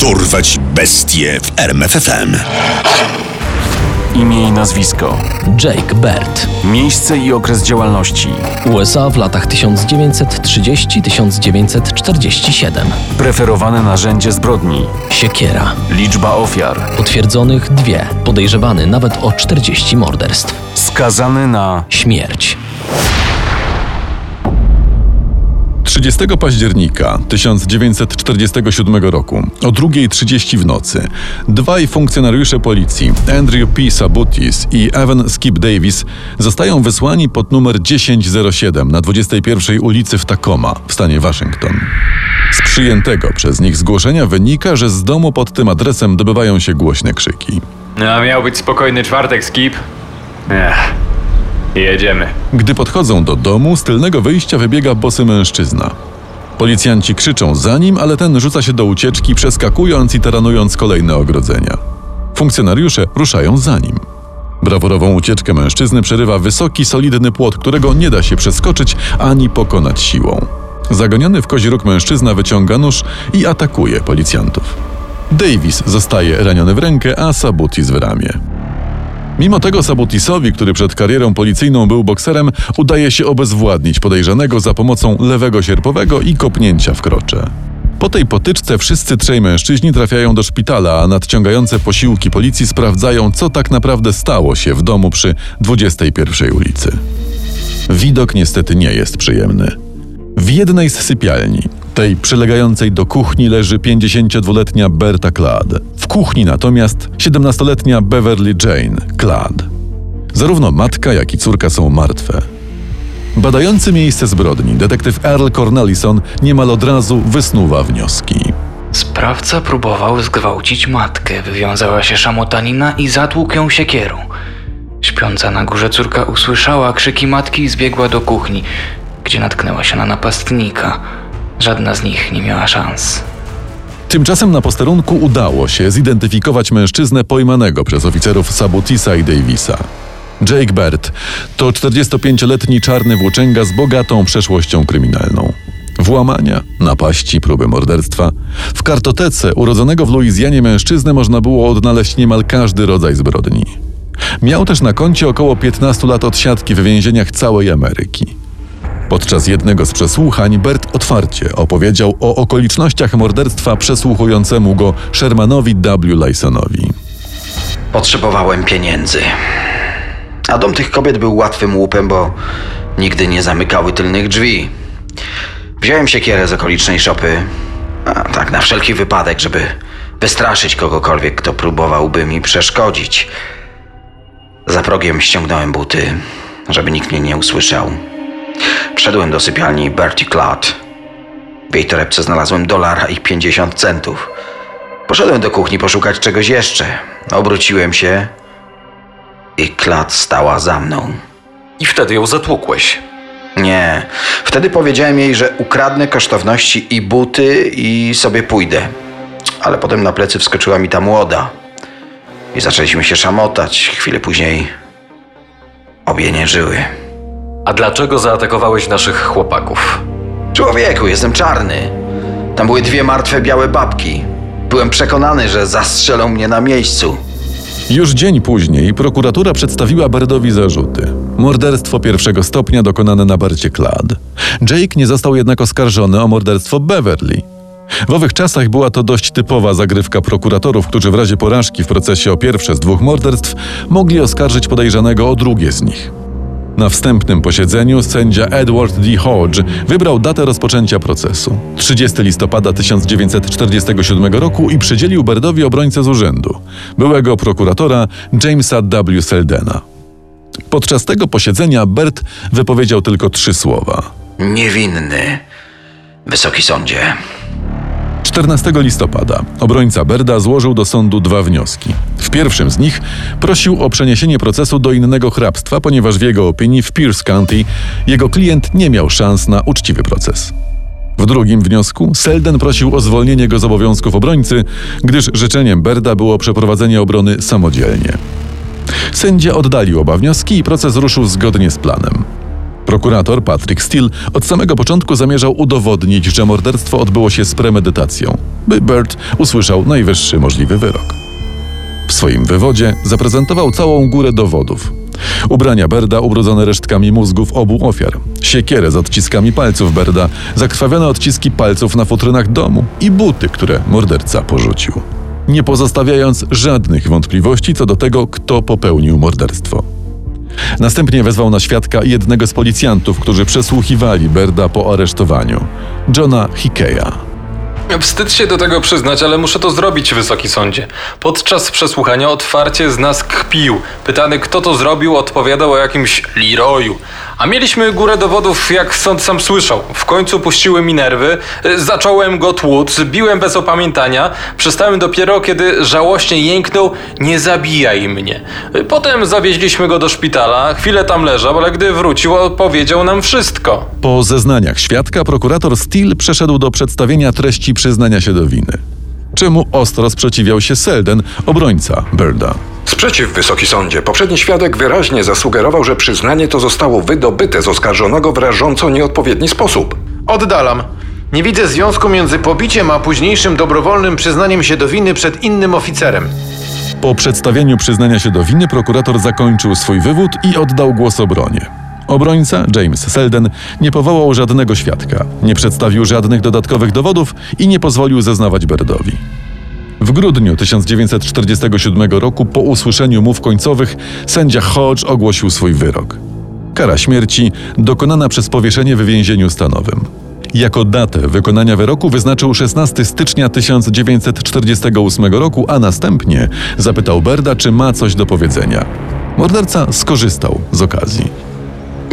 Dorwać bestie w RMFFM. Imię i nazwisko. Jake Bert. Miejsce i okres działalności. USA w latach 1930-1947. Preferowane narzędzie zbrodni. Siekiera. Liczba ofiar. Potwierdzonych dwie. Podejrzewany nawet o 40 morderstw. Skazany na Śmierć. 30 października 1947 roku o 2.30 w nocy dwaj funkcjonariusze policji, Andrew P. Sabutis i Evan Skip Davis, zostają wysłani pod numer 1007 na 21 ulicy w Tacoma w stanie Waszyngton. Z przyjętego przez nich zgłoszenia wynika, że z domu pod tym adresem dobywają się głośne krzyki. No, miał być spokojny czwartek, Skip. Ech, jedziemy. Gdy podchodzą do domu, z tylnego wyjścia wybiega bosy mężczyzna. Policjanci krzyczą za nim, ale ten rzuca się do ucieczki, przeskakując i taranując kolejne ogrodzenia. Funkcjonariusze ruszają za nim. Brawurową ucieczkę mężczyzny przerywa wysoki, solidny płot, którego nie da się przeskoczyć ani pokonać siłą. Zagoniony w kozi róg mężczyzna wyciąga nóż i atakuje policjantów. Davis zostaje raniony w rękę, a Sabutis w ramię. Mimo tego Sabutisowi, który przed karierą policyjną był bokserem, udaje się obezwładnić podejrzanego za pomocą lewego sierpowego i kopnięcia w krocze. Po tej potyczce wszyscy trzej mężczyźni trafiają do szpitala, a nadciągające posiłki policji sprawdzają, co tak naprawdę stało się w domu przy 21 ulicy. Widok niestety nie jest przyjemny. W jednej z sypialni, tej przylegającej do kuchni, leży 52-letnia Berta Clad. W kuchni natomiast 17-letnia Beverly Jane Clad. Zarówno matka, jak i córka są martwe. Badający miejsce zbrodni, detektyw Earl Cornelison niemal od razu wysnuwa wnioski. Sprawca próbował zgwałcić matkę, wywiązała się szamotanina i zatłukł ją siekierą. Śpiąca na górze córka usłyszała krzyki matki i zbiegła do kuchni, gdzie natknęła się na napastnika. Żadna z nich nie miała szans. Tymczasem na posterunku udało się zidentyfikować mężczyznę pojmanego przez oficerów Sabutisa i Davisa. Jake Bert to 45-letni czarny włóczęga z bogatą przeszłością kryminalną. Włamania, napaści, próby morderstwa. W kartotece urodzonego w Luizjanie mężczyznę można było odnaleźć niemal każdy rodzaj zbrodni. Miał też na koncie około 15 lat odsiadki w więzieniach całej Ameryki. Podczas jednego z przesłuchań Bert otwarcie opowiedział o okolicznościach morderstwa przesłuchującemu go Shermanowi W. Lysonowi. Potrzebowałem pieniędzy. A dom tych kobiet był łatwym łupem, bo nigdy nie zamykały tylnych drzwi. Wziąłem siekierę z okolicznej szopy, a tak na wszelki wypadek, żeby wystraszyć kogokolwiek, kto próbowałby mi przeszkodzić. Za progiem ściągnąłem buty, żeby nikt mnie nie usłyszał. Wszedłem do sypialni Bertie Clad. W jej torebce znalazłem dolara i 50 centów. Poszedłem do kuchni poszukać czegoś jeszcze. Obróciłem się i Clad stała za mną. I wtedy ją zatłukłeś. Nie. Wtedy powiedziałem jej, że ukradnę kosztowności i buty i sobie pójdę. Ale potem na plecy wskoczyła mi ta młoda. I zaczęliśmy się szamotać. Chwilę później obie nie żyły. A dlaczego zaatakowałeś naszych chłopaków? Człowieku, jestem czarny. Tam były dwie martwe białe babki. Byłem przekonany, że zastrzelą mnie na miejscu. Już dzień później prokuratura przedstawiła Berdowi zarzuty. Morderstwo pierwszego stopnia dokonane na Bercie Clad. Jake nie został jednak oskarżony o morderstwo Beverly. W owych czasach była to dość typowa zagrywka prokuratorów, którzy w razie porażki w procesie o pierwsze z dwóch morderstw mogli oskarżyć podejrzanego o drugie z nich. Na wstępnym posiedzeniu sędzia Edward D. Hodge wybrał datę rozpoczęcia procesu 30 listopada 1947 roku i przydzielił Berdowi obrońcę z urzędu, byłego prokuratora Jamesa W. Seldena. Podczas tego posiedzenia Bert wypowiedział tylko trzy słowa. Niewinny. Wysoki sądzie. 14 listopada obrońca Berda złożył do sądu dwa wnioski. W pierwszym z nich prosił o przeniesienie procesu do innego hrabstwa, ponieważ w jego opinii w Pierce County jego klient nie miał szans na uczciwy proces. W drugim wniosku Selden prosił o zwolnienie go z obowiązków obrońcy, gdyż życzeniem Berda było przeprowadzenie obrony samodzielnie. Sędzia oddalił oba wnioski i proces ruszył zgodnie z planem. Prokurator Patrick Steele od samego początku zamierzał udowodnić, że morderstwo odbyło się z premedytacją, by Bird usłyszał najwyższy możliwy wyrok. W swoim wywodzie zaprezentował całą górę dowodów. Ubrania Berda ubrudzone resztkami mózgów obu ofiar, siekierę z odciskami palców Berda, zakrwawione odciski palców na futrynach domu i buty, które morderca porzucił. Nie pozostawiając żadnych wątpliwości co do tego, kto popełnił morderstwo. Następnie wezwał na świadka jednego z policjantów, którzy przesłuchiwali Berda po aresztowaniu, Johna Hickeya. Wstyd się do tego przyznać, ale muszę to zrobić, wysoki sądzie. Podczas przesłuchania otwarcie z nas kpił. Pytany, kto to zrobił, odpowiadał o jakimś Leroyu. A mieliśmy górę dowodów, jak sąd sam słyszał. W końcu puściły mi nerwy, y, zacząłem go tłuc, biłem bez opamiętania, przestałem dopiero, kiedy żałośnie jęknął nie zabijaj mnie. Y, Potem zawieźliśmy go do szpitala, chwilę tam leżał, ale gdy wrócił, opowiedział nam wszystko. Po zeznaniach świadka prokurator Steele przeszedł do przedstawienia treści przyznania się do winy. Czemu ostro sprzeciwiał się Selden, obrońca Berda. Sprzeciw, wysoki sądzie. Poprzedni świadek wyraźnie zasugerował, że przyznanie to zostało wydobyte z oskarżonego w rażąco nieodpowiedni sposób. Oddalam. Nie widzę związku między pobiciem a późniejszym dobrowolnym przyznaniem się do winy przed innym oficerem. Po przedstawieniu przyznania się do winy prokurator zakończył swój wywód i oddał głos obronie. Obrońca, James Selden, nie powołał żadnego świadka, nie przedstawił żadnych dodatkowych dowodów i nie pozwolił zeznawać Berdowi. W grudniu 1947 roku, po usłyszeniu mów końcowych, sędzia Hodge ogłosił swój wyrok. Kara śmierci dokonana przez powieszenie w więzieniu stanowym. Jako datę wykonania wyroku wyznaczył 16 stycznia 1948 roku, a następnie zapytał Berda, czy ma coś do powiedzenia. Morderca skorzystał z okazji.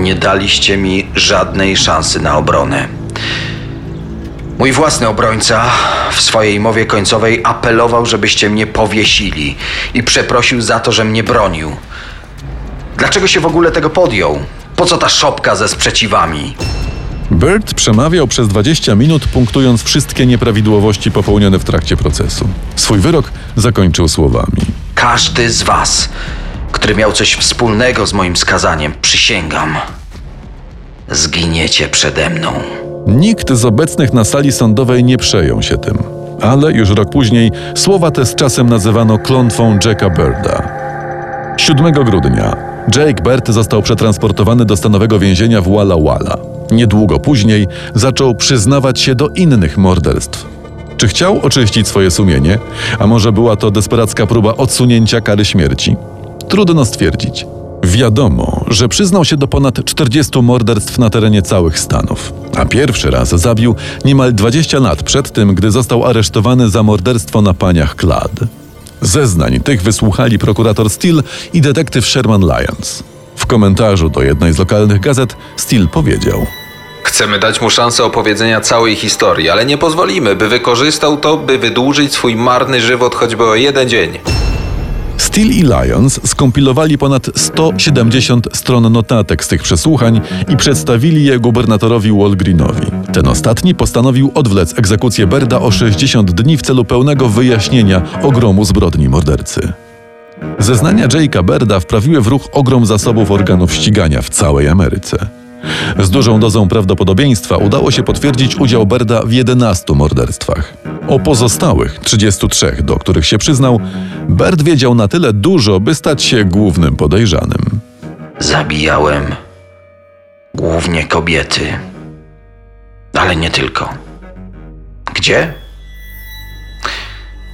Nie daliście mi żadnej szansy na obronę. Mój własny obrońca w swojej mowie końcowej apelował, żebyście mnie powiesili i przeprosił za to, że mnie bronił. Dlaczego się w ogóle tego podjął? Po co ta szopka ze sprzeciwami? Bird przemawiał przez 20 minut, punktując wszystkie nieprawidłowości popełnione w trakcie procesu. Swój wyrok zakończył słowami. Każdy z was, który miał coś wspólnego z moim skazaniem, przysięgam, zginiecie przede mną. Nikt z obecnych na sali sądowej nie przejął się tym. Ale już rok później słowa te z czasem nazywano klątwą Jacka Birda. 7 grudnia Jake Bird został przetransportowany do stanowego więzienia w Walla Walla. Niedługo później zaczął przyznawać się do innych morderstw. Czy chciał oczyścić swoje sumienie, a może była to desperacka próba odsunięcia kary śmierci? Trudno stwierdzić. Wiadomo, że przyznał się do ponad 40 morderstw na terenie całych Stanów, a pierwszy raz zabił niemal 20 lat przed tym, gdy został aresztowany za morderstwo na paniach Clad. Zeznań tych wysłuchali prokurator Steele i detektyw Sherman Lyons. W komentarzu do jednej z lokalnych gazet Steele powiedział: Chcemy dać mu szansę opowiedzenia całej historii, ale nie pozwolimy, by wykorzystał to, by wydłużyć swój marny żywot choćby o jeden dzień. Steele i Lyons skompilowali ponad 170 stron notatek z tych przesłuchań i przedstawili je gubernatorowi Walgreenowi. Ten ostatni postanowił odwlec egzekucję Berda o 60 dni w celu pełnego wyjaśnienia ogromu zbrodni mordercy. Zeznania Jake'a Berda wprawiły w ruch ogrom zasobów organów ścigania w całej Ameryce. Z dużą dozą prawdopodobieństwa udało się potwierdzić udział Berda w 11 morderstwach. O pozostałych 33, do których się przyznał, Berd wiedział na tyle dużo, by stać się głównym podejrzanym. Zabijałem głównie kobiety, ale nie tylko. Gdzie?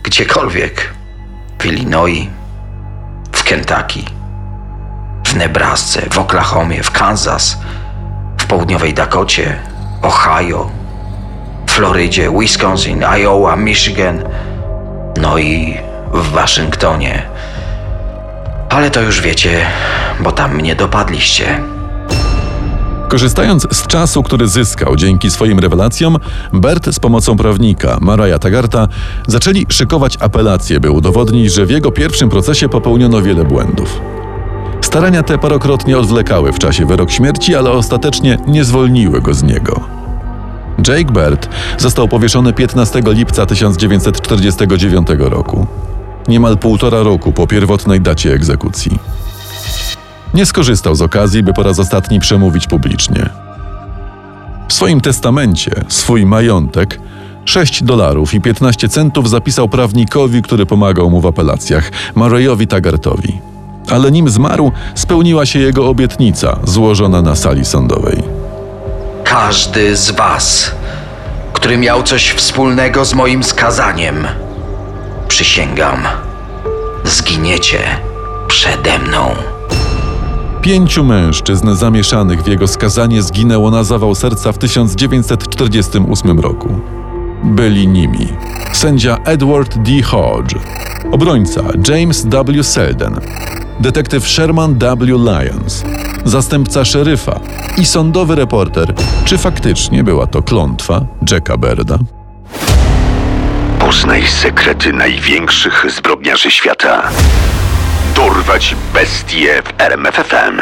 Gdziekolwiek. W Illinois, w Kentucky, w Nebrasce, w Oklahomie, w Kansas, w południowej Dakocie, Ohio, Florydzie, Wisconsin, Iowa, Michigan, no i w Waszyngtonie. Ale to już wiecie, bo tam mnie dopadliście. Korzystając z czasu, który zyskał dzięki swoim rewelacjom, Bert z pomocą prawnika Maraja Tagarta zaczęli szykować apelacje, by udowodnić, że w jego pierwszym procesie popełniono wiele błędów. Starania te parokrotnie odwlekały w czasie wyrok śmierci, ale ostatecznie nie zwolniły go z niego. Jake Bert został powieszony 15 lipca 1949 roku, niemal półtora roku po pierwotnej dacie egzekucji. Nie skorzystał z okazji, by po raz ostatni przemówić publicznie. W swoim testamencie swój majątek 6 dolarów i 15 centów zapisał prawnikowi, który pomagał mu w apelacjach, Murrayowi Taggartowi. Ale nim zmarł, spełniła się jego obietnica złożona na sali sądowej. Każdy z was, który miał coś wspólnego z moim skazaniem, przysięgam, zginiecie przede mną. Pięciu mężczyzn zamieszanych w jego skazanie zginęło na zawał serca w 1948 roku. Byli nimi sędzia Edward D. Hodge, obrońca James W. Selden, detektyw Sherman W. Lyons, zastępca szeryfa i sądowy reporter, czy faktycznie była to klątwa Jacka Berda. Poznaj sekrety największych zbrodniarzy świata. Dorwać bestie w RMFFM.